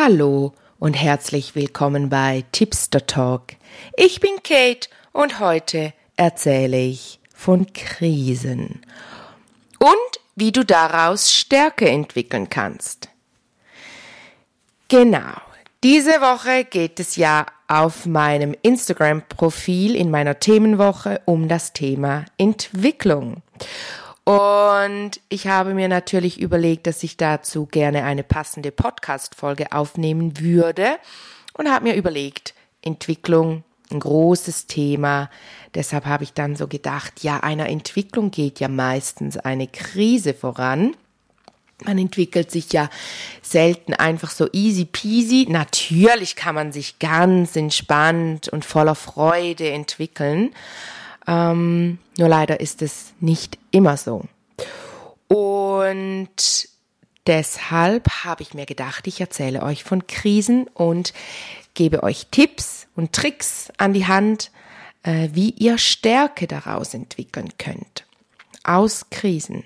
Hallo und herzlich willkommen bei Tipster Talk. Ich bin Kate und heute erzähle ich von Krisen und wie du daraus Stärke entwickeln kannst. Genau, diese Woche geht es ja auf meinem Instagram-Profil in meiner Themenwoche um das Thema Entwicklung. Und ich habe mir natürlich überlegt, dass ich dazu gerne eine passende Podcast-Folge aufnehmen würde und habe mir überlegt, Entwicklung, ein großes Thema. Deshalb habe ich dann so gedacht, ja, einer Entwicklung geht ja meistens eine Krise voran. Man entwickelt sich ja selten einfach so easy peasy. Natürlich kann man sich ganz entspannt und voller Freude entwickeln. Ähm, nur leider ist es nicht immer so. Und deshalb habe ich mir gedacht, ich erzähle euch von Krisen und gebe euch Tipps und Tricks an die Hand, äh, wie ihr Stärke daraus entwickeln könnt. Aus Krisen.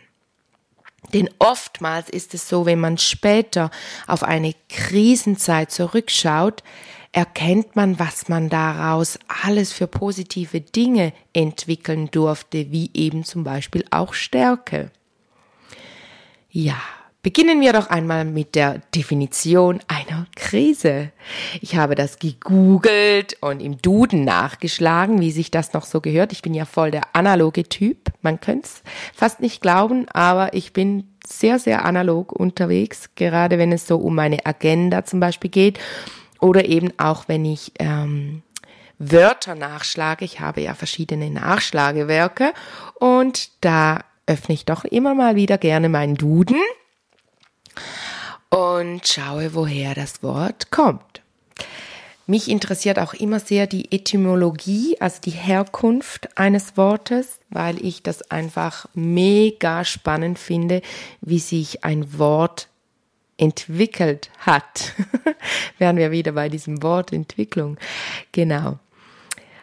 Denn oftmals ist es so, wenn man später auf eine Krisenzeit zurückschaut, erkennt man, was man daraus alles für positive Dinge entwickeln durfte, wie eben zum Beispiel auch Stärke. Ja, beginnen wir doch einmal mit der Definition einer Krise. Ich habe das gegoogelt und im Duden nachgeschlagen, wie sich das noch so gehört. Ich bin ja voll der analoge Typ. Man könnte es fast nicht glauben, aber ich bin sehr, sehr analog unterwegs, gerade wenn es so um meine Agenda zum Beispiel geht oder eben auch, wenn ich ähm, Wörter nachschlage. Ich habe ja verschiedene Nachschlagewerke und da öffne ich doch immer mal wieder gerne meinen Duden und schaue, woher das Wort kommt. Mich interessiert auch immer sehr die Etymologie, also die Herkunft eines Wortes, weil ich das einfach mega spannend finde, wie sich ein Wort entwickelt hat. Wären wir wieder bei diesem Wort Entwicklung. Genau.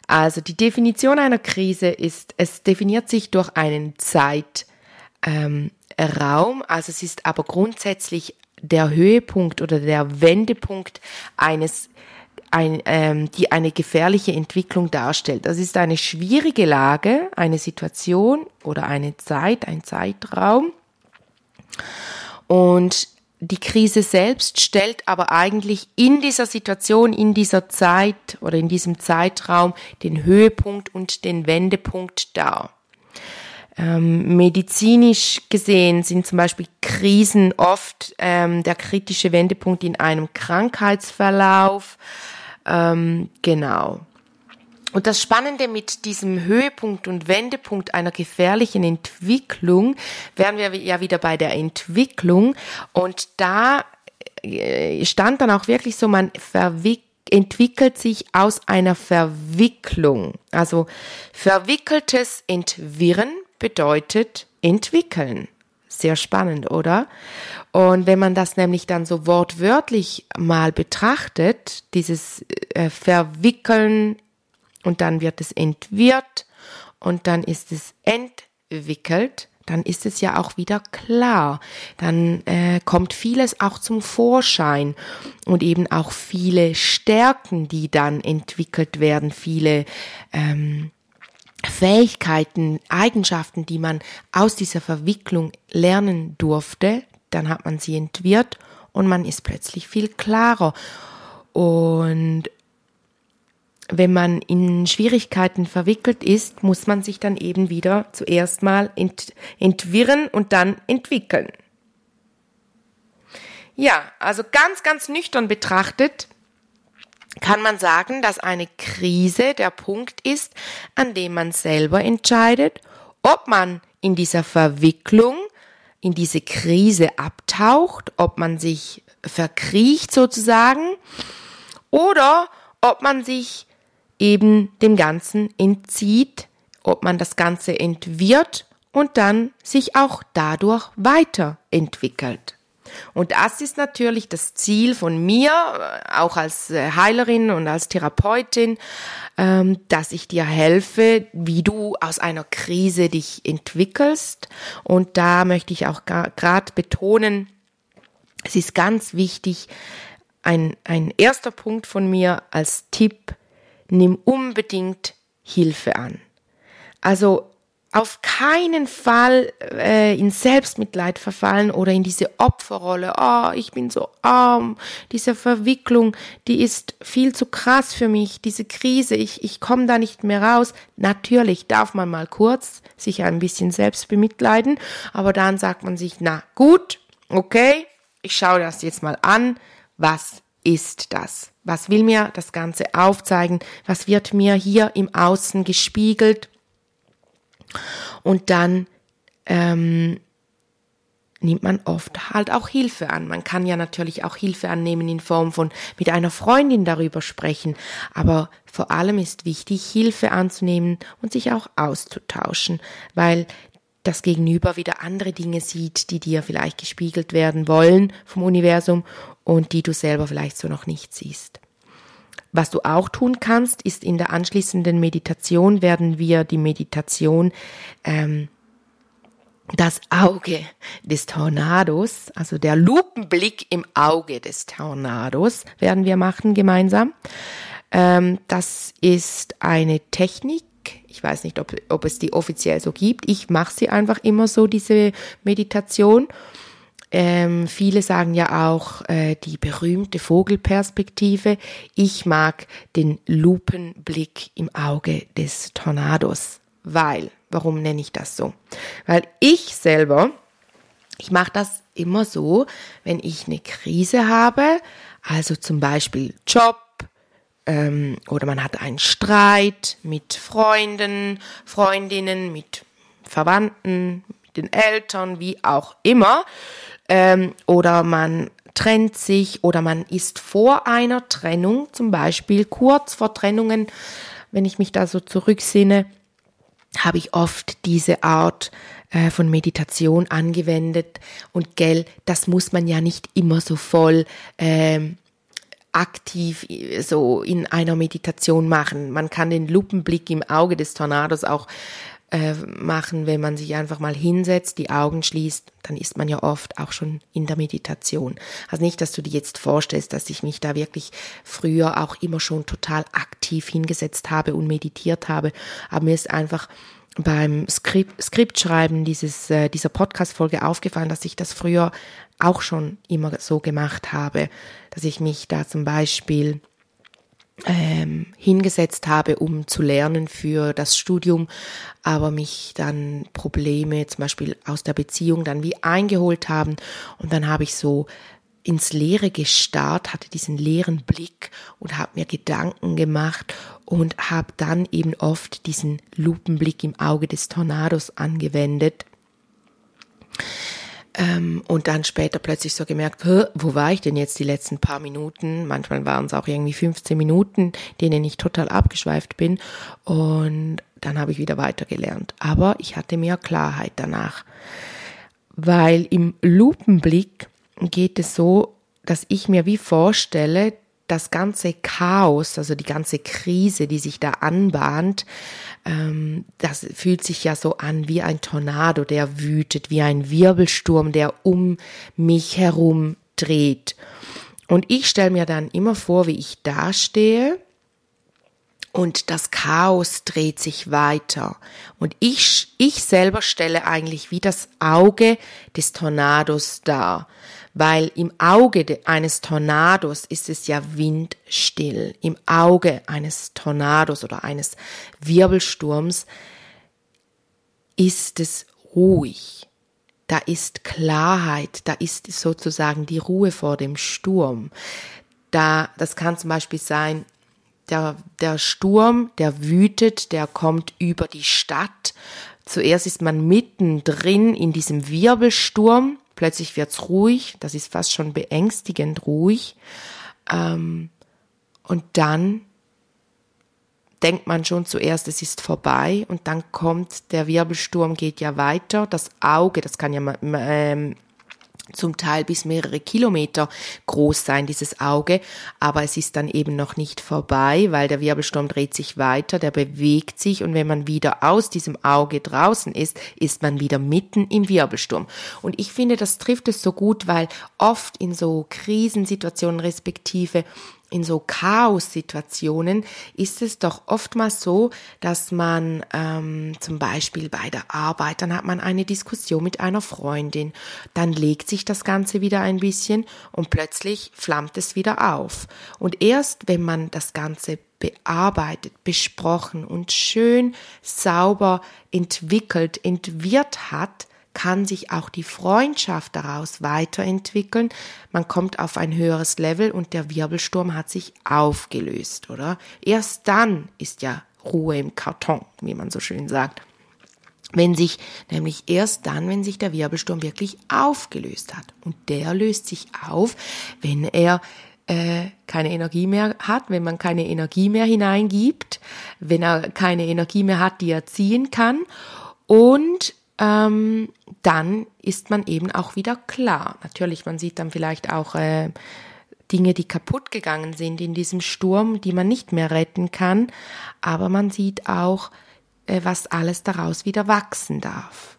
Also die Definition einer Krise ist, es definiert sich durch einen Zeitraum, ähm, also es ist aber grundsätzlich der Höhepunkt oder der Wendepunkt eines ein, ähm, die eine gefährliche Entwicklung darstellt. Das ist eine schwierige Lage, eine Situation oder eine Zeit, ein Zeitraum. Und die Krise selbst stellt aber eigentlich in dieser Situation, in dieser Zeit oder in diesem Zeitraum den Höhepunkt und den Wendepunkt dar. Ähm, medizinisch gesehen sind zum Beispiel Krisen oft ähm, der kritische Wendepunkt in einem Krankheitsverlauf. Ähm, genau. Und das Spannende mit diesem Höhepunkt und Wendepunkt einer gefährlichen Entwicklung, wären wir ja wieder bei der Entwicklung. Und da äh, stand dann auch wirklich so, man entwickelt sich aus einer Verwicklung. Also verwickeltes Entwirren bedeutet entwickeln. Sehr spannend, oder? Und wenn man das nämlich dann so wortwörtlich mal betrachtet, dieses äh, Verwickeln, und dann wird es entwirrt und dann ist es entwickelt, dann ist es ja auch wieder klar. Dann äh, kommt vieles auch zum Vorschein und eben auch viele Stärken, die dann entwickelt werden, viele ähm, Fähigkeiten, Eigenschaften, die man aus dieser Verwicklung lernen durfte, dann hat man sie entwirrt und man ist plötzlich viel klarer. Und wenn man in Schwierigkeiten verwickelt ist, muss man sich dann eben wieder zuerst mal ent entwirren und dann entwickeln. Ja, also ganz, ganz nüchtern betrachtet kann man sagen, dass eine Krise der Punkt ist, an dem man selber entscheidet, ob man in dieser Verwicklung, in diese Krise abtaucht, ob man sich verkriecht sozusagen oder ob man sich eben dem Ganzen entzieht, ob man das Ganze entwirrt und dann sich auch dadurch weiterentwickelt. Und das ist natürlich das Ziel von mir, auch als äh, Heilerin und als Therapeutin, ähm, dass ich dir helfe, wie du aus einer Krise dich entwickelst. Und da möchte ich auch gerade betonen, es ist ganz wichtig, ein, ein erster Punkt von mir als Tipp, nimm unbedingt Hilfe an. Also auf keinen Fall äh, in Selbstmitleid verfallen oder in diese Opferrolle. Oh, ich bin so arm. Diese Verwicklung, die ist viel zu krass für mich. Diese Krise, ich, ich komme da nicht mehr raus. Natürlich darf man mal kurz sich ein bisschen selbst bemitleiden, aber dann sagt man sich, na gut, okay, ich schaue das jetzt mal an. Was ist das? Was will mir das Ganze aufzeigen? Was wird mir hier im Außen gespiegelt? Und dann ähm, nimmt man oft halt auch Hilfe an. Man kann ja natürlich auch Hilfe annehmen in Form von mit einer Freundin darüber sprechen, aber vor allem ist wichtig, Hilfe anzunehmen und sich auch auszutauschen, weil das Gegenüber wieder andere Dinge sieht, die dir vielleicht gespiegelt werden wollen vom Universum und die du selber vielleicht so noch nicht siehst. Was du auch tun kannst, ist in der anschließenden Meditation werden wir die Meditation ähm, das Auge des Tornados, also der Lupenblick im Auge des Tornados werden wir machen gemeinsam. Ähm, das ist eine Technik. Ich weiß nicht, ob, ob es die offiziell so gibt. Ich mache sie einfach immer so, diese Meditation. Ähm, viele sagen ja auch äh, die berühmte Vogelperspektive. Ich mag den Lupenblick im Auge des Tornados, weil, warum nenne ich das so? Weil ich selber, ich mache das immer so, wenn ich eine Krise habe, also zum Beispiel Job, ähm, oder man hat einen Streit mit Freunden, Freundinnen, mit Verwandten, mit den Eltern, wie auch immer. Ähm, oder man trennt sich oder man ist vor einer Trennung, zum Beispiel kurz vor Trennungen, wenn ich mich da so zurücksinne, habe ich oft diese Art äh, von Meditation angewendet. Und gell, das muss man ja nicht immer so voll ähm, aktiv so in einer Meditation machen. Man kann den Lupenblick im Auge des Tornados auch äh, machen, wenn man sich einfach mal hinsetzt, die Augen schließt, dann ist man ja oft auch schon in der Meditation. Also nicht, dass du dir jetzt vorstellst, dass ich mich da wirklich früher auch immer schon total aktiv hingesetzt habe und meditiert habe, aber mir ist einfach beim Skript, Skriptschreiben dieses, äh, dieser Podcast-Folge aufgefallen, dass ich das früher auch schon immer so gemacht habe, dass ich mich da zum Beispiel ähm, hingesetzt habe, um zu lernen für das Studium, aber mich dann Probleme zum Beispiel aus der Beziehung dann wie eingeholt haben. Und dann habe ich so ins Leere gestarrt, hatte diesen leeren Blick und habe mir Gedanken gemacht und habe dann eben oft diesen Lupenblick im Auge des Tornados angewendet ähm, und dann später plötzlich so gemerkt, wo war ich denn jetzt die letzten paar Minuten? Manchmal waren es auch irgendwie 15 Minuten, denen ich total abgeschweift bin. Und dann habe ich wieder weitergelernt. Aber ich hatte mehr Klarheit danach. Weil im Lupenblick geht es so, dass ich mir wie vorstelle, das ganze Chaos, also die ganze Krise, die sich da anbahnt, ähm, das fühlt sich ja so an wie ein Tornado, der wütet, wie ein Wirbelsturm, der um mich herum dreht. Und ich stelle mir dann immer vor, wie ich dastehe und das Chaos dreht sich weiter. Und ich, ich selber stelle eigentlich wie das Auge des Tornados dar weil im Auge eines Tornados ist es ja windstill. Im Auge eines Tornados oder eines Wirbelsturms ist es ruhig. Da ist Klarheit, da ist sozusagen die Ruhe vor dem Sturm. Da, das kann zum Beispiel sein, der, der Sturm, der wütet, der kommt über die Stadt. Zuerst ist man mittendrin in diesem Wirbelsturm Plötzlich wird's ruhig, das ist fast schon beängstigend ruhig. Ähm, und dann denkt man schon zuerst, es ist vorbei und dann kommt der Wirbelsturm, geht ja weiter. Das Auge, das kann ja ähm, zum Teil bis mehrere Kilometer groß sein, dieses Auge, aber es ist dann eben noch nicht vorbei, weil der Wirbelsturm dreht sich weiter, der bewegt sich und wenn man wieder aus diesem Auge draußen ist, ist man wieder mitten im Wirbelsturm. Und ich finde, das trifft es so gut, weil oft in so Krisensituationen respektive in so Chaos-Situationen ist es doch oftmals so, dass man ähm, zum Beispiel bei der Arbeit, dann hat man eine Diskussion mit einer Freundin, dann legt sich das Ganze wieder ein bisschen und plötzlich flammt es wieder auf. Und erst wenn man das Ganze bearbeitet, besprochen und schön sauber entwickelt, entwirrt hat, kann sich auch die Freundschaft daraus weiterentwickeln. Man kommt auf ein höheres Level und der Wirbelsturm hat sich aufgelöst, oder? Erst dann ist ja Ruhe im Karton, wie man so schön sagt. Wenn sich, nämlich erst dann, wenn sich der Wirbelsturm wirklich aufgelöst hat. Und der löst sich auf, wenn er äh, keine Energie mehr hat, wenn man keine Energie mehr hineingibt, wenn er keine Energie mehr hat, die er ziehen kann und ähm, dann ist man eben auch wieder klar. Natürlich, man sieht dann vielleicht auch äh, Dinge, die kaputt gegangen sind in diesem Sturm, die man nicht mehr retten kann, aber man sieht auch, äh, was alles daraus wieder wachsen darf.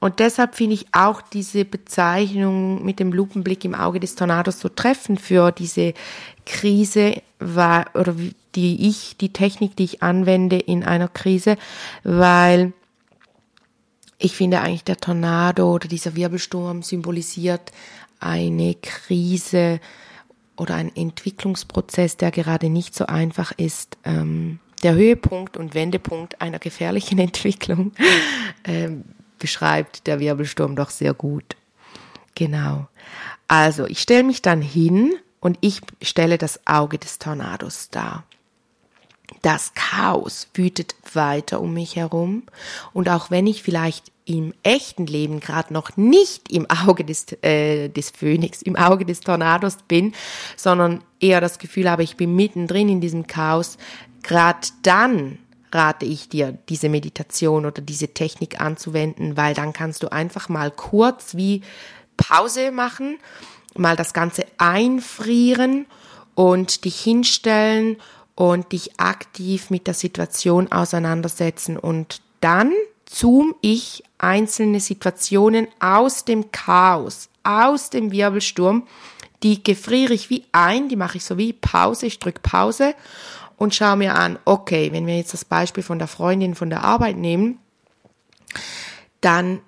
Und deshalb finde ich auch diese Bezeichnung mit dem Lupenblick im Auge des Tornados so treffend für diese Krise war, oder die ich, die Technik, die ich anwende in einer Krise, weil ich finde eigentlich der Tornado oder dieser Wirbelsturm symbolisiert eine Krise oder ein Entwicklungsprozess, der gerade nicht so einfach ist. Ähm, der Höhepunkt und Wendepunkt einer gefährlichen Entwicklung ähm, beschreibt der Wirbelsturm doch sehr gut. Genau. Also, ich stelle mich dann hin und ich stelle das Auge des Tornados dar. Das Chaos wütet weiter um mich herum. Und auch wenn ich vielleicht im echten Leben gerade noch nicht im Auge des, äh, des Phönix, im Auge des Tornados bin, sondern eher das Gefühl habe, ich bin mittendrin in diesem Chaos, gerade dann rate ich dir, diese Meditation oder diese Technik anzuwenden, weil dann kannst du einfach mal kurz wie Pause machen, mal das Ganze einfrieren und dich hinstellen und dich aktiv mit der Situation auseinandersetzen. Und dann zoom ich einzelne Situationen aus dem Chaos, aus dem Wirbelsturm, die gefriere ich wie ein, die mache ich so wie Pause, ich drücke Pause und schaue mir an, okay, wenn wir jetzt das Beispiel von der Freundin von der Arbeit nehmen, dann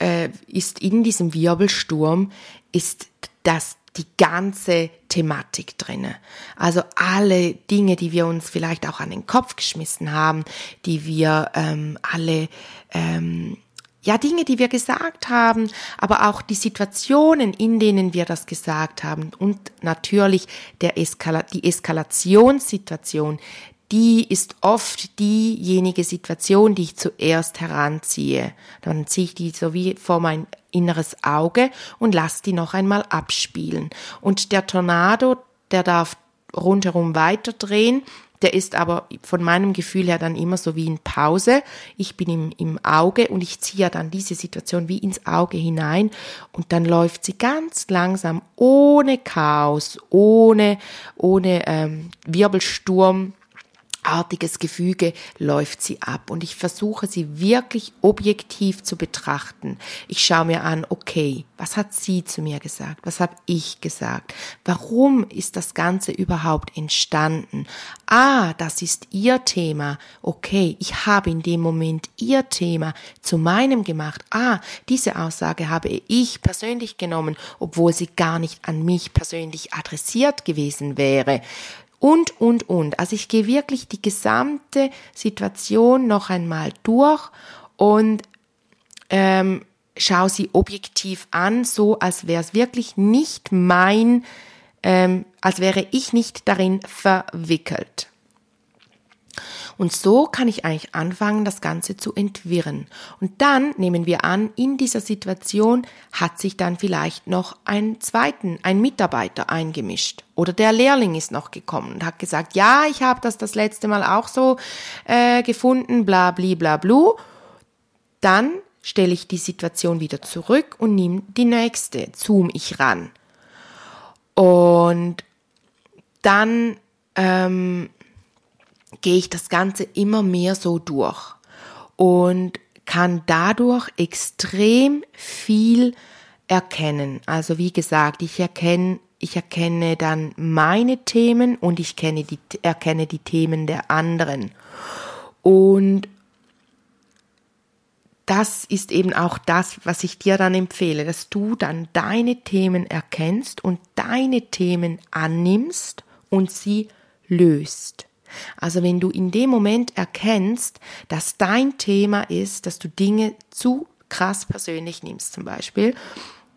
äh, ist in diesem Wirbelsturm ist das die ganze Thematik drinne. Also alle Dinge, die wir uns vielleicht auch an den Kopf geschmissen haben, die wir ähm, alle ähm, ja, Dinge, die wir gesagt haben, aber auch die Situationen, in denen wir das gesagt haben und natürlich der Eskala die Eskalationssituation, die ist oft diejenige Situation, die ich zuerst heranziehe. Dann ziehe ich die so wie vor mein inneres Auge und lasse die noch einmal abspielen. Und der Tornado, der darf rundherum weiterdrehen, der ist aber von meinem Gefühl her dann immer so wie in Pause. Ich bin im, im Auge und ich ziehe ja dann diese Situation wie ins Auge hinein und dann läuft sie ganz langsam ohne Chaos, ohne, ohne ähm, Wirbelsturm artiges Gefüge läuft sie ab und ich versuche sie wirklich objektiv zu betrachten. Ich schaue mir an, okay, was hat sie zu mir gesagt? Was habe ich gesagt? Warum ist das Ganze überhaupt entstanden? Ah, das ist ihr Thema. Okay, ich habe in dem Moment ihr Thema zu meinem gemacht. Ah, diese Aussage habe ich persönlich genommen, obwohl sie gar nicht an mich persönlich adressiert gewesen wäre und, und, und. Also ich gehe wirklich die gesamte Situation noch einmal durch und ähm, schaue sie objektiv an, so als wäre es wirklich nicht mein, ähm, als wäre ich nicht darin verwickelt. Und so kann ich eigentlich anfangen, das Ganze zu entwirren. Und dann nehmen wir an, in dieser Situation hat sich dann vielleicht noch ein zweiten, ein Mitarbeiter eingemischt. Oder der Lehrling ist noch gekommen und hat gesagt, ja, ich habe das das letzte Mal auch so äh, gefunden, bla bli bla blu. Dann stelle ich die Situation wieder zurück und nehme die nächste, zoom ich ran. Und dann ähm, gehe ich das Ganze immer mehr so durch und kann dadurch extrem viel erkennen. Also wie gesagt, ich erkenne, ich erkenne dann meine Themen und ich kenne die, erkenne die Themen der anderen. Und das ist eben auch das, was ich dir dann empfehle, dass du dann deine Themen erkennst und deine Themen annimmst und sie löst. Also wenn du in dem Moment erkennst, dass dein Thema ist, dass du Dinge zu krass persönlich nimmst zum Beispiel,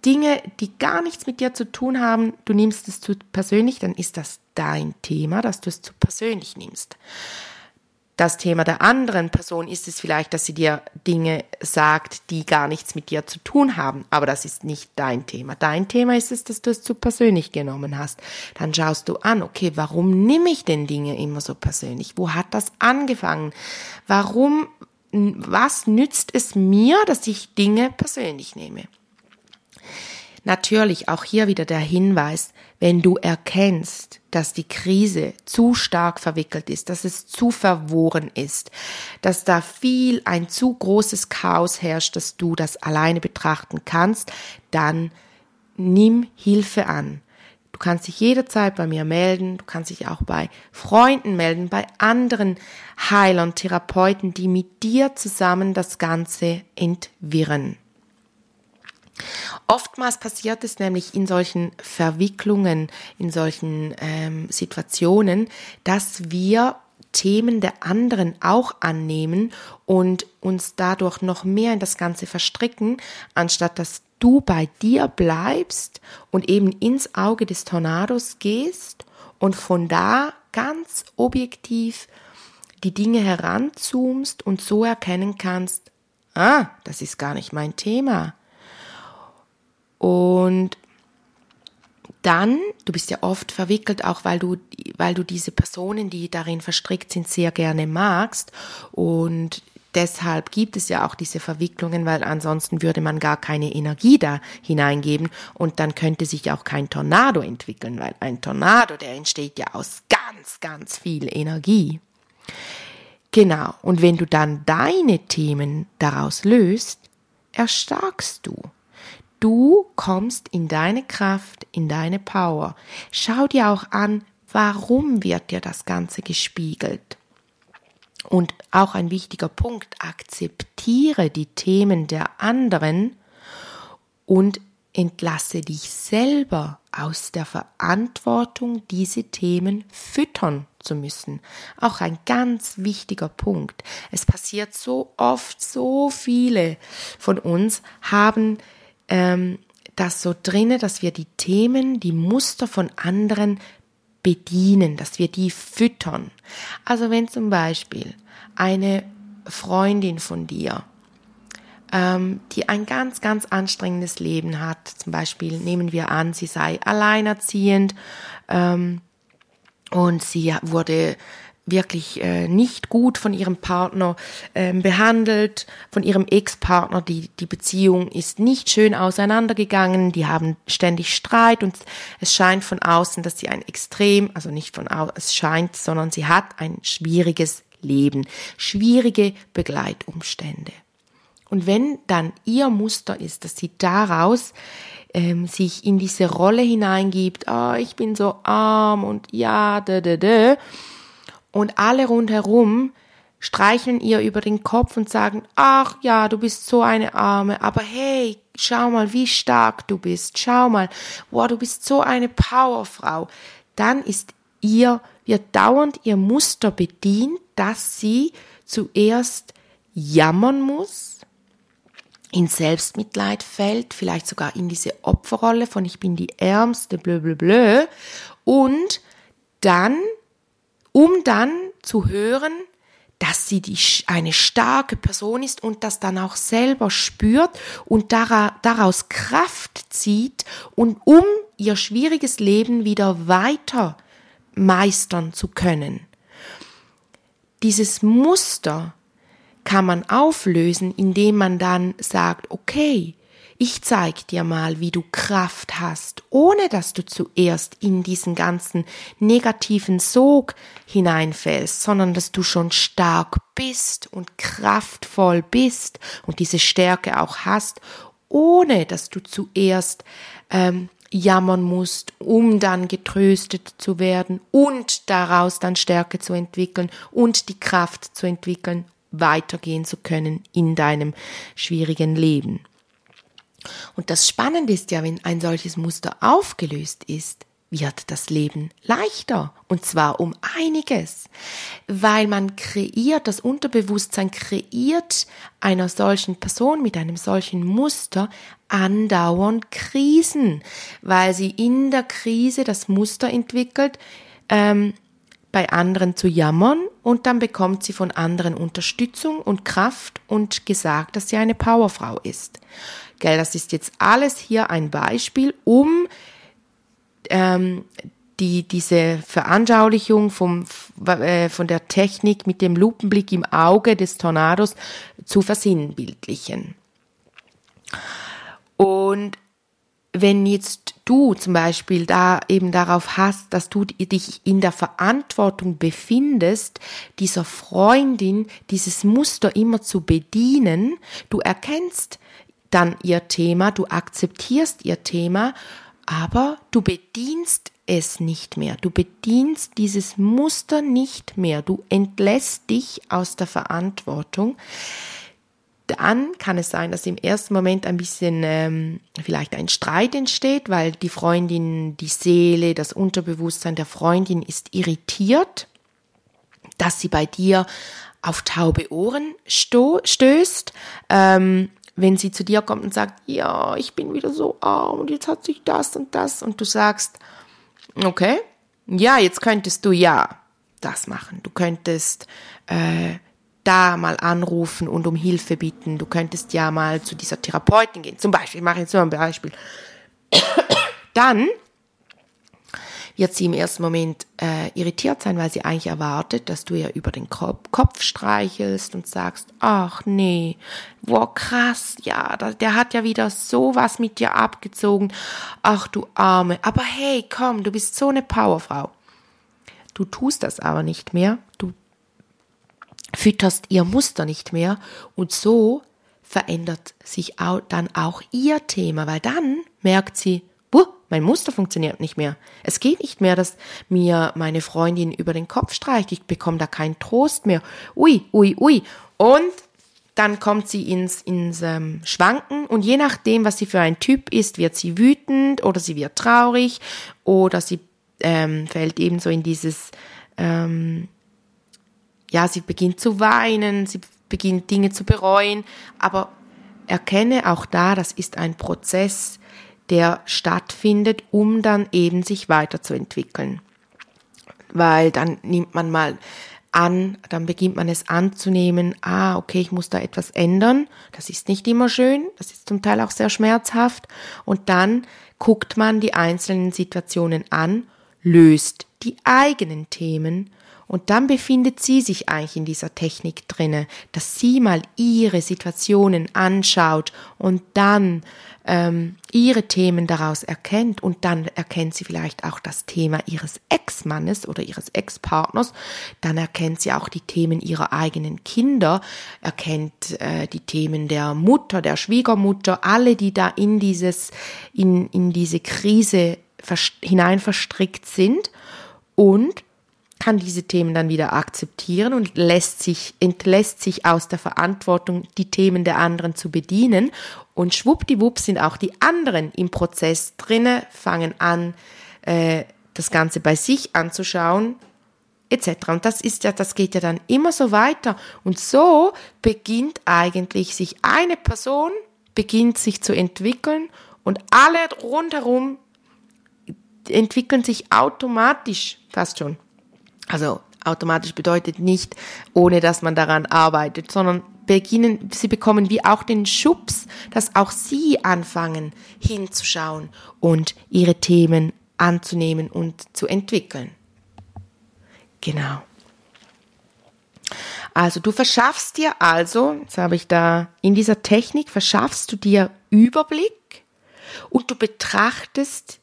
Dinge, die gar nichts mit dir zu tun haben, du nimmst es zu persönlich, dann ist das dein Thema, dass du es zu persönlich nimmst das Thema der anderen Person ist es vielleicht, dass sie dir Dinge sagt, die gar nichts mit dir zu tun haben, aber das ist nicht dein Thema. Dein Thema ist es, dass du es zu persönlich genommen hast. Dann schaust du an, okay, warum nehme ich denn Dinge immer so persönlich? Wo hat das angefangen? Warum, was nützt es mir, dass ich Dinge persönlich nehme? Natürlich auch hier wieder der Hinweis, wenn du erkennst, dass die Krise zu stark verwickelt ist, dass es zu verworren ist, dass da viel ein zu großes Chaos herrscht, dass du das alleine betrachten kannst, dann nimm Hilfe an. Du kannst dich jederzeit bei mir melden, du kannst dich auch bei Freunden melden, bei anderen Heilern, Therapeuten, die mit dir zusammen das Ganze entwirren. Oftmals passiert es nämlich in solchen Verwicklungen, in solchen ähm, Situationen, dass wir Themen der anderen auch annehmen und uns dadurch noch mehr in das Ganze verstricken, anstatt dass du bei dir bleibst und eben ins Auge des Tornados gehst und von da ganz objektiv die Dinge heranzoomst und so erkennen kannst, ah, das ist gar nicht mein Thema. Und dann, du bist ja oft verwickelt, auch weil du, weil du diese Personen, die darin verstrickt sind, sehr gerne magst. Und deshalb gibt es ja auch diese Verwicklungen, weil ansonsten würde man gar keine Energie da hineingeben und dann könnte sich auch kein Tornado entwickeln, weil ein Tornado, der entsteht ja aus ganz, ganz viel Energie. Genau. Und wenn du dann deine Themen daraus löst, erstarkst du. Du kommst in deine Kraft, in deine Power. Schau dir auch an, warum wird dir das Ganze gespiegelt. Und auch ein wichtiger Punkt, akzeptiere die Themen der anderen und entlasse dich selber aus der Verantwortung, diese Themen füttern zu müssen. Auch ein ganz wichtiger Punkt. Es passiert so oft, so viele von uns haben ähm, das so drinne, dass wir die Themen, die Muster von anderen bedienen, dass wir die füttern. Also wenn zum Beispiel eine Freundin von dir, ähm, die ein ganz, ganz anstrengendes Leben hat, zum Beispiel nehmen wir an, sie sei alleinerziehend ähm, und sie wurde wirklich äh, nicht gut von ihrem Partner ähm, behandelt, von ihrem Ex-Partner. Die, die Beziehung ist nicht schön auseinandergegangen, die haben ständig Streit und es scheint von außen, dass sie ein extrem, also nicht von außen, es scheint, sondern sie hat ein schwieriges Leben, schwierige Begleitumstände. Und wenn dann ihr Muster ist, dass sie daraus ähm, sich in diese Rolle hineingibt, oh, ich bin so arm und ja, da, da, da, und alle rundherum streicheln ihr über den Kopf und sagen, ach ja, du bist so eine Arme, aber hey, schau mal, wie stark du bist, schau mal, wow, du bist so eine Powerfrau, dann ist ihr, wird dauernd ihr Muster bedient, dass sie zuerst jammern muss, in Selbstmitleid fällt, vielleicht sogar in diese Opferrolle von ich bin die Ärmste, blö, blö, blö, und dann um dann zu hören, dass sie die, eine starke Person ist und das dann auch selber spürt und daraus Kraft zieht und um ihr schwieriges Leben wieder weiter meistern zu können. Dieses Muster kann man auflösen, indem man dann sagt, okay, ich zeig dir mal, wie du Kraft hast, ohne dass du zuerst in diesen ganzen negativen Sog hineinfällst, sondern dass du schon stark bist und kraftvoll bist und diese Stärke auch hast, ohne dass du zuerst ähm, jammern musst, um dann getröstet zu werden und daraus dann Stärke zu entwickeln und die Kraft zu entwickeln, weitergehen zu können in deinem schwierigen Leben. Und das Spannende ist ja, wenn ein solches Muster aufgelöst ist, wird das Leben leichter. Und zwar um einiges. Weil man kreiert, das Unterbewusstsein kreiert einer solchen Person mit einem solchen Muster andauernd Krisen. Weil sie in der Krise das Muster entwickelt, ähm, bei anderen zu jammern und dann bekommt sie von anderen Unterstützung und Kraft und gesagt, dass sie eine Powerfrau ist. Gell, das ist jetzt alles hier ein Beispiel, um ähm, die, diese Veranschaulichung vom, äh, von der Technik mit dem Lupenblick im Auge des Tornados zu versinnbildlichen. Und wenn jetzt du zum Beispiel da eben darauf hast, dass du dich in der Verantwortung befindest, dieser Freundin dieses Muster immer zu bedienen, du erkennst dann ihr Thema, du akzeptierst ihr Thema, aber du bedienst es nicht mehr. Du bedienst dieses Muster nicht mehr. Du entlässt dich aus der Verantwortung. Dann kann es sein, dass im ersten Moment ein bisschen ähm, vielleicht ein Streit entsteht, weil die Freundin, die Seele, das Unterbewusstsein der Freundin ist irritiert, dass sie bei dir auf taube Ohren stößt. Ähm, wenn sie zu dir kommt und sagt, ja, ich bin wieder so arm und jetzt hat sich das und das und du sagst, okay, ja, jetzt könntest du ja das machen. Du könntest äh, da mal anrufen und um Hilfe bitten. Du könntest ja mal zu dieser Therapeutin gehen. Zum Beispiel, ich mache jetzt nur ein Beispiel. Dann wird sie im ersten Moment äh, irritiert sein, weil sie eigentlich erwartet, dass du ihr über den Kopf, streichelst und sagst, ach nee, wow, krass, ja, der hat ja wieder sowas mit dir abgezogen, ach du Arme, aber hey, komm, du bist so eine Powerfrau. Du tust das aber nicht mehr, du fütterst ihr Muster nicht mehr und so verändert sich auch, dann auch ihr Thema, weil dann merkt sie, mein Muster funktioniert nicht mehr. Es geht nicht mehr, dass mir meine Freundin über den Kopf streicht. Ich bekomme da keinen Trost mehr. Ui, ui, ui. Und dann kommt sie ins, ins ähm, Schwanken und je nachdem, was sie für ein Typ ist, wird sie wütend oder sie wird traurig oder sie ähm, fällt eben so in dieses, ähm, ja, sie beginnt zu weinen, sie beginnt Dinge zu bereuen, aber erkenne auch da, das ist ein Prozess, der stattfindet, um dann eben sich weiterzuentwickeln. Weil dann nimmt man mal an, dann beginnt man es anzunehmen, ah, okay, ich muss da etwas ändern. Das ist nicht immer schön, das ist zum Teil auch sehr schmerzhaft. Und dann guckt man die einzelnen Situationen an, löst die eigenen Themen und dann befindet sie sich eigentlich in dieser Technik drinne, dass sie mal ihre Situationen anschaut und dann ähm, ihre Themen daraus erkennt und dann erkennt sie vielleicht auch das Thema ihres Ex-Mannes oder ihres Ex-Partners, dann erkennt sie auch die Themen ihrer eigenen Kinder, erkennt äh, die Themen der Mutter, der Schwiegermutter, alle, die da in dieses, in, in diese Krise hinein verstrickt sind. Und kann diese Themen dann wieder akzeptieren und lässt sich, entlässt sich aus der Verantwortung, die Themen der anderen zu bedienen. Und schwuppdiwupp sind auch die anderen im Prozess drinne, fangen an, äh, das Ganze bei sich anzuschauen, etc. Und das ist ja, das geht ja dann immer so weiter. Und so beginnt eigentlich sich eine Person, beginnt sich zu entwickeln und alle rundherum entwickeln sich automatisch fast schon. Also automatisch bedeutet nicht, ohne dass man daran arbeitet, sondern beginnen, sie bekommen wie auch den Schubs, dass auch sie anfangen hinzuschauen und ihre Themen anzunehmen und zu entwickeln. Genau. Also du verschaffst dir also, jetzt habe ich da in dieser Technik, verschaffst du dir Überblick und du betrachtest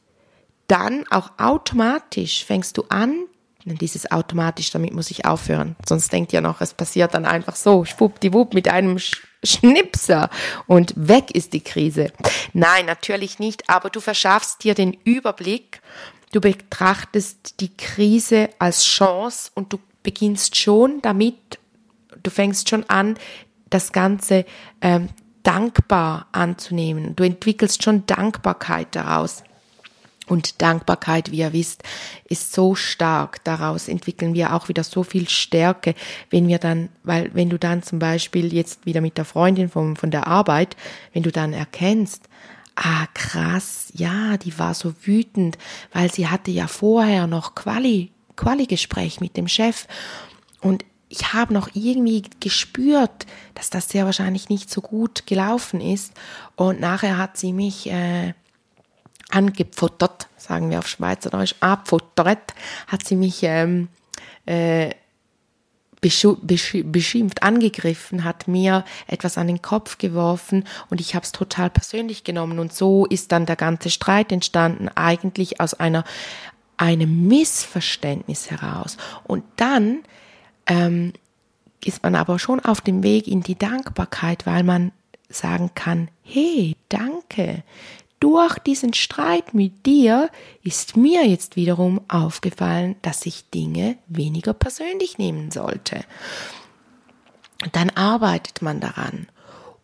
dann auch automatisch, fängst du an, dieses automatisch, damit muss ich aufhören, sonst denkt ihr noch, es passiert dann einfach so, schwuppdiwupp mit einem Schnipser und weg ist die Krise. Nein, natürlich nicht, aber du verschaffst dir den Überblick, du betrachtest die Krise als Chance und du beginnst schon damit, du fängst schon an, das Ganze ähm, dankbar anzunehmen. Du entwickelst schon Dankbarkeit daraus. Und Dankbarkeit, wie ihr wisst, ist so stark. Daraus entwickeln wir auch wieder so viel Stärke, wenn wir dann, weil wenn du dann zum Beispiel jetzt wieder mit der Freundin vom, von der Arbeit, wenn du dann erkennst, ah krass, ja, die war so wütend, weil sie hatte ja vorher noch Quali, Quali-Gespräch mit dem Chef und ich habe noch irgendwie gespürt, dass das sehr wahrscheinlich nicht so gut gelaufen ist und nachher hat sie mich äh, angepfuttert, sagen wir auf Schweizerdeutsch, abfuttert, hat sie mich ähm, äh, beschimpft, angegriffen, hat mir etwas an den Kopf geworfen und ich habe es total persönlich genommen und so ist dann der ganze Streit entstanden, eigentlich aus einer einem Missverständnis heraus. Und dann ähm, ist man aber schon auf dem Weg in die Dankbarkeit, weil man sagen kann, hey, danke, durch diesen Streit mit dir ist mir jetzt wiederum aufgefallen, dass ich Dinge weniger persönlich nehmen sollte. Dann arbeitet man daran.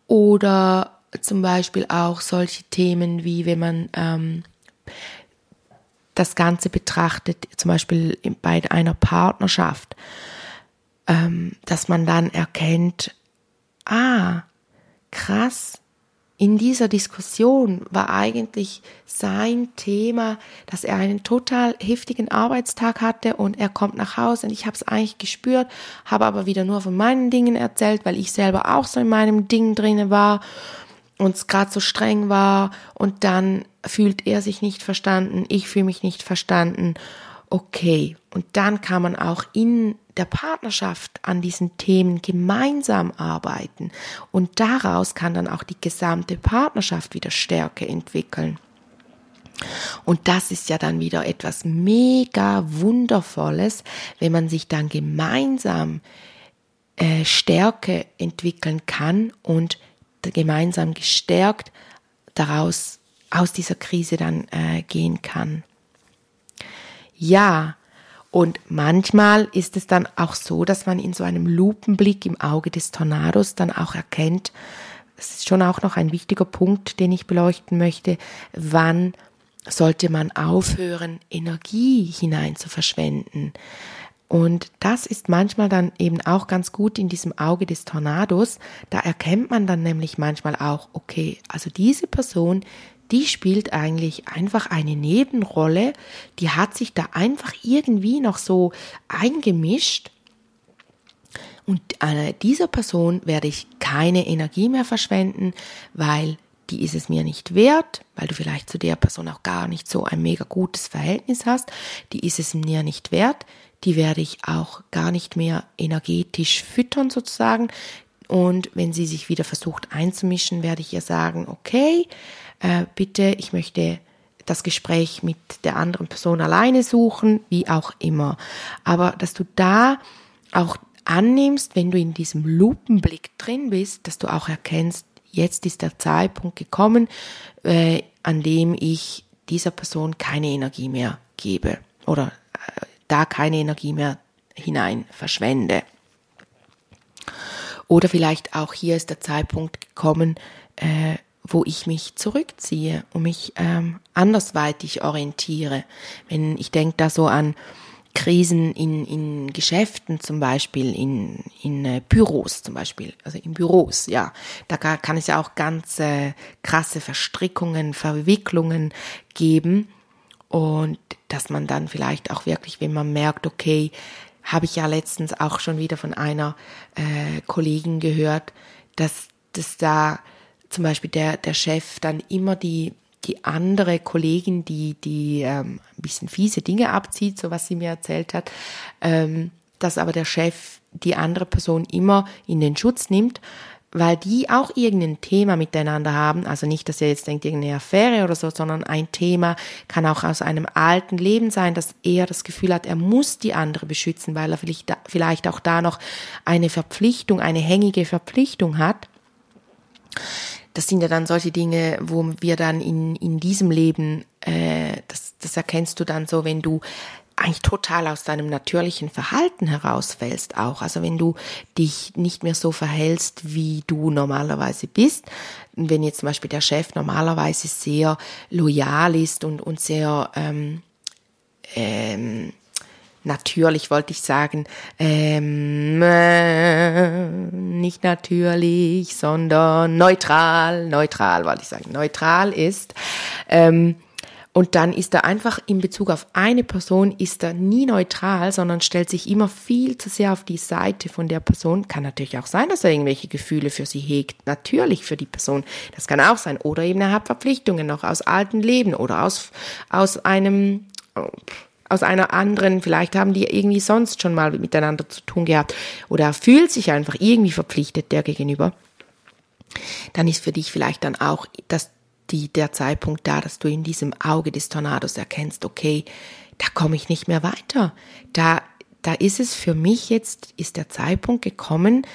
Oder zum Beispiel auch solche Themen wie wenn man ähm, das Ganze betrachtet, zum Beispiel bei einer Partnerschaft, ähm, dass man dann erkennt, ah, krass, in dieser Diskussion war eigentlich sein Thema, dass er einen total heftigen Arbeitstag hatte und er kommt nach Hause und ich habe es eigentlich gespürt, habe aber wieder nur von meinen Dingen erzählt, weil ich selber auch so in meinem Ding drinne war und es gerade so streng war und dann fühlt er sich nicht verstanden, ich fühle mich nicht verstanden. Okay, und dann kann man auch in der Partnerschaft an diesen Themen gemeinsam arbeiten und daraus kann dann auch die gesamte Partnerschaft wieder Stärke entwickeln. Und das ist ja dann wieder etwas mega wundervolles, wenn man sich dann gemeinsam äh, Stärke entwickeln kann und gemeinsam gestärkt daraus aus dieser Krise dann äh, gehen kann. Ja, und manchmal ist es dann auch so, dass man in so einem Lupenblick im Auge des Tornados dann auch erkennt, das ist schon auch noch ein wichtiger Punkt, den ich beleuchten möchte, wann sollte man aufhören, Energie hinein zu verschwenden. Und das ist manchmal dann eben auch ganz gut in diesem Auge des Tornados. Da erkennt man dann nämlich manchmal auch, okay, also diese Person, die spielt eigentlich einfach eine Nebenrolle, die hat sich da einfach irgendwie noch so eingemischt. Und äh, dieser Person werde ich keine Energie mehr verschwenden, weil die ist es mir nicht wert, weil du vielleicht zu der Person auch gar nicht so ein mega gutes Verhältnis hast, die ist es mir nicht wert, die werde ich auch gar nicht mehr energetisch füttern sozusagen. Und wenn sie sich wieder versucht einzumischen, werde ich ihr sagen, okay, äh, bitte, ich möchte das Gespräch mit der anderen Person alleine suchen, wie auch immer. Aber dass du da auch annimmst, wenn du in diesem Lupenblick drin bist, dass du auch erkennst, jetzt ist der Zeitpunkt gekommen, äh, an dem ich dieser Person keine Energie mehr gebe oder äh, da keine Energie mehr hinein verschwende. Oder vielleicht auch hier ist der Zeitpunkt gekommen, äh, wo ich mich zurückziehe und mich ähm, andersweitig orientiere. Wenn ich denke da so an Krisen in, in Geschäften zum Beispiel, in, in äh, Büros zum Beispiel, also in Büros, ja, da kann es ja auch ganz äh, krasse Verstrickungen, Verwicklungen geben und dass man dann vielleicht auch wirklich, wenn man merkt, okay, habe ich ja letztens auch schon wieder von einer äh, Kollegin gehört, dass, dass da zum Beispiel der, der Chef dann immer die, die andere Kollegin, die, die ähm, ein bisschen fiese Dinge abzieht, so was sie mir erzählt hat, ähm, dass aber der Chef die andere Person immer in den Schutz nimmt, weil die auch irgendein Thema miteinander haben. Also nicht, dass ihr jetzt denkt, irgendeine Affäre oder so, sondern ein Thema kann auch aus einem alten Leben sein, dass er das Gefühl hat, er muss die andere beschützen, weil er vielleicht, vielleicht auch da noch eine Verpflichtung, eine hängige Verpflichtung hat. Das sind ja dann solche Dinge, wo wir dann in, in diesem Leben, äh, das, das erkennst du dann so, wenn du eigentlich total aus deinem natürlichen Verhalten herausfällst auch. Also wenn du dich nicht mehr so verhältst, wie du normalerweise bist. Wenn jetzt zum Beispiel der Chef normalerweise sehr loyal ist und, und sehr ähm, ähm, natürlich wollte ich sagen, ähm, äh, nicht natürlich, sondern neutral, neutral wollte ich sagen, neutral ist. Ähm, und dann ist er einfach in Bezug auf eine Person, ist er nie neutral, sondern stellt sich immer viel zu sehr auf die Seite von der Person. Kann natürlich auch sein, dass er irgendwelche Gefühle für sie hegt. Natürlich für die Person. Das kann auch sein. Oder eben er hat Verpflichtungen noch aus alten Leben oder aus, aus einem, aus einer anderen, vielleicht haben die irgendwie sonst schon mal miteinander zu tun gehabt. Oder er fühlt sich einfach irgendwie verpflichtet der gegenüber. Dann ist für dich vielleicht dann auch das die, der Zeitpunkt da, dass du in diesem Auge des Tornados erkennst, okay, da komme ich nicht mehr weiter. Da, da ist es für mich jetzt, ist der Zeitpunkt gekommen,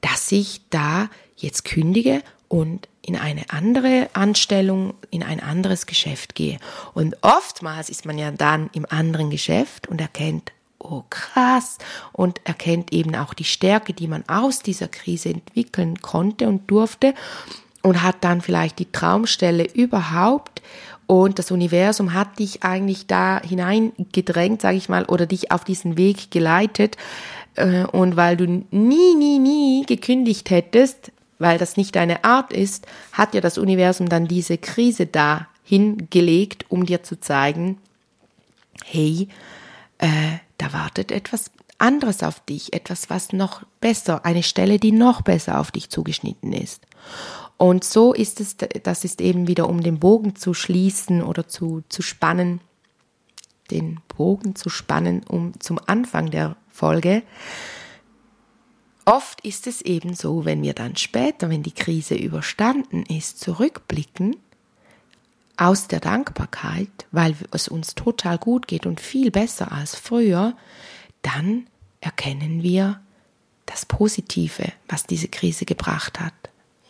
dass ich da jetzt kündige und in eine andere Anstellung, in ein anderes Geschäft gehe. Und oftmals ist man ja dann im anderen Geschäft und erkennt, oh krass, und erkennt eben auch die Stärke, die man aus dieser Krise entwickeln konnte und durfte und hat dann vielleicht die Traumstelle überhaupt und das Universum hat dich eigentlich da hineingedrängt, sage ich mal, oder dich auf diesen Weg geleitet äh, und weil du nie, nie, nie gekündigt hättest, weil das nicht deine Art ist, hat ja das Universum dann diese Krise da hingelegt, um dir zu zeigen, hey, äh, da wartet etwas anderes auf dich, etwas, was noch besser, eine Stelle, die noch besser auf dich zugeschnitten ist. Und so ist es, das ist eben wieder, um den Bogen zu schließen oder zu, zu spannen, den Bogen zu spannen, um zum Anfang der Folge. Oft ist es eben so, wenn wir dann später, wenn die Krise überstanden ist, zurückblicken, aus der Dankbarkeit, weil es uns total gut geht und viel besser als früher, dann erkennen wir das Positive, was diese Krise gebracht hat.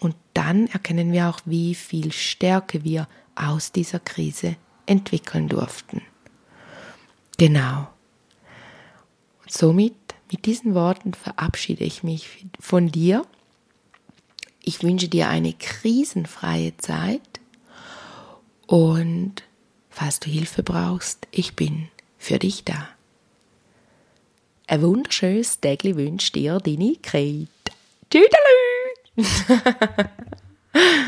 Und dann erkennen wir auch, wie viel Stärke wir aus dieser Krise entwickeln durften. Genau. Und somit, mit diesen Worten verabschiede ich mich von dir. Ich wünsche dir eine krisenfreie Zeit und falls du Hilfe brauchst, ich bin für dich da. Ein wunderschönes Tägli wünscht dir deine Kate. Tschüss!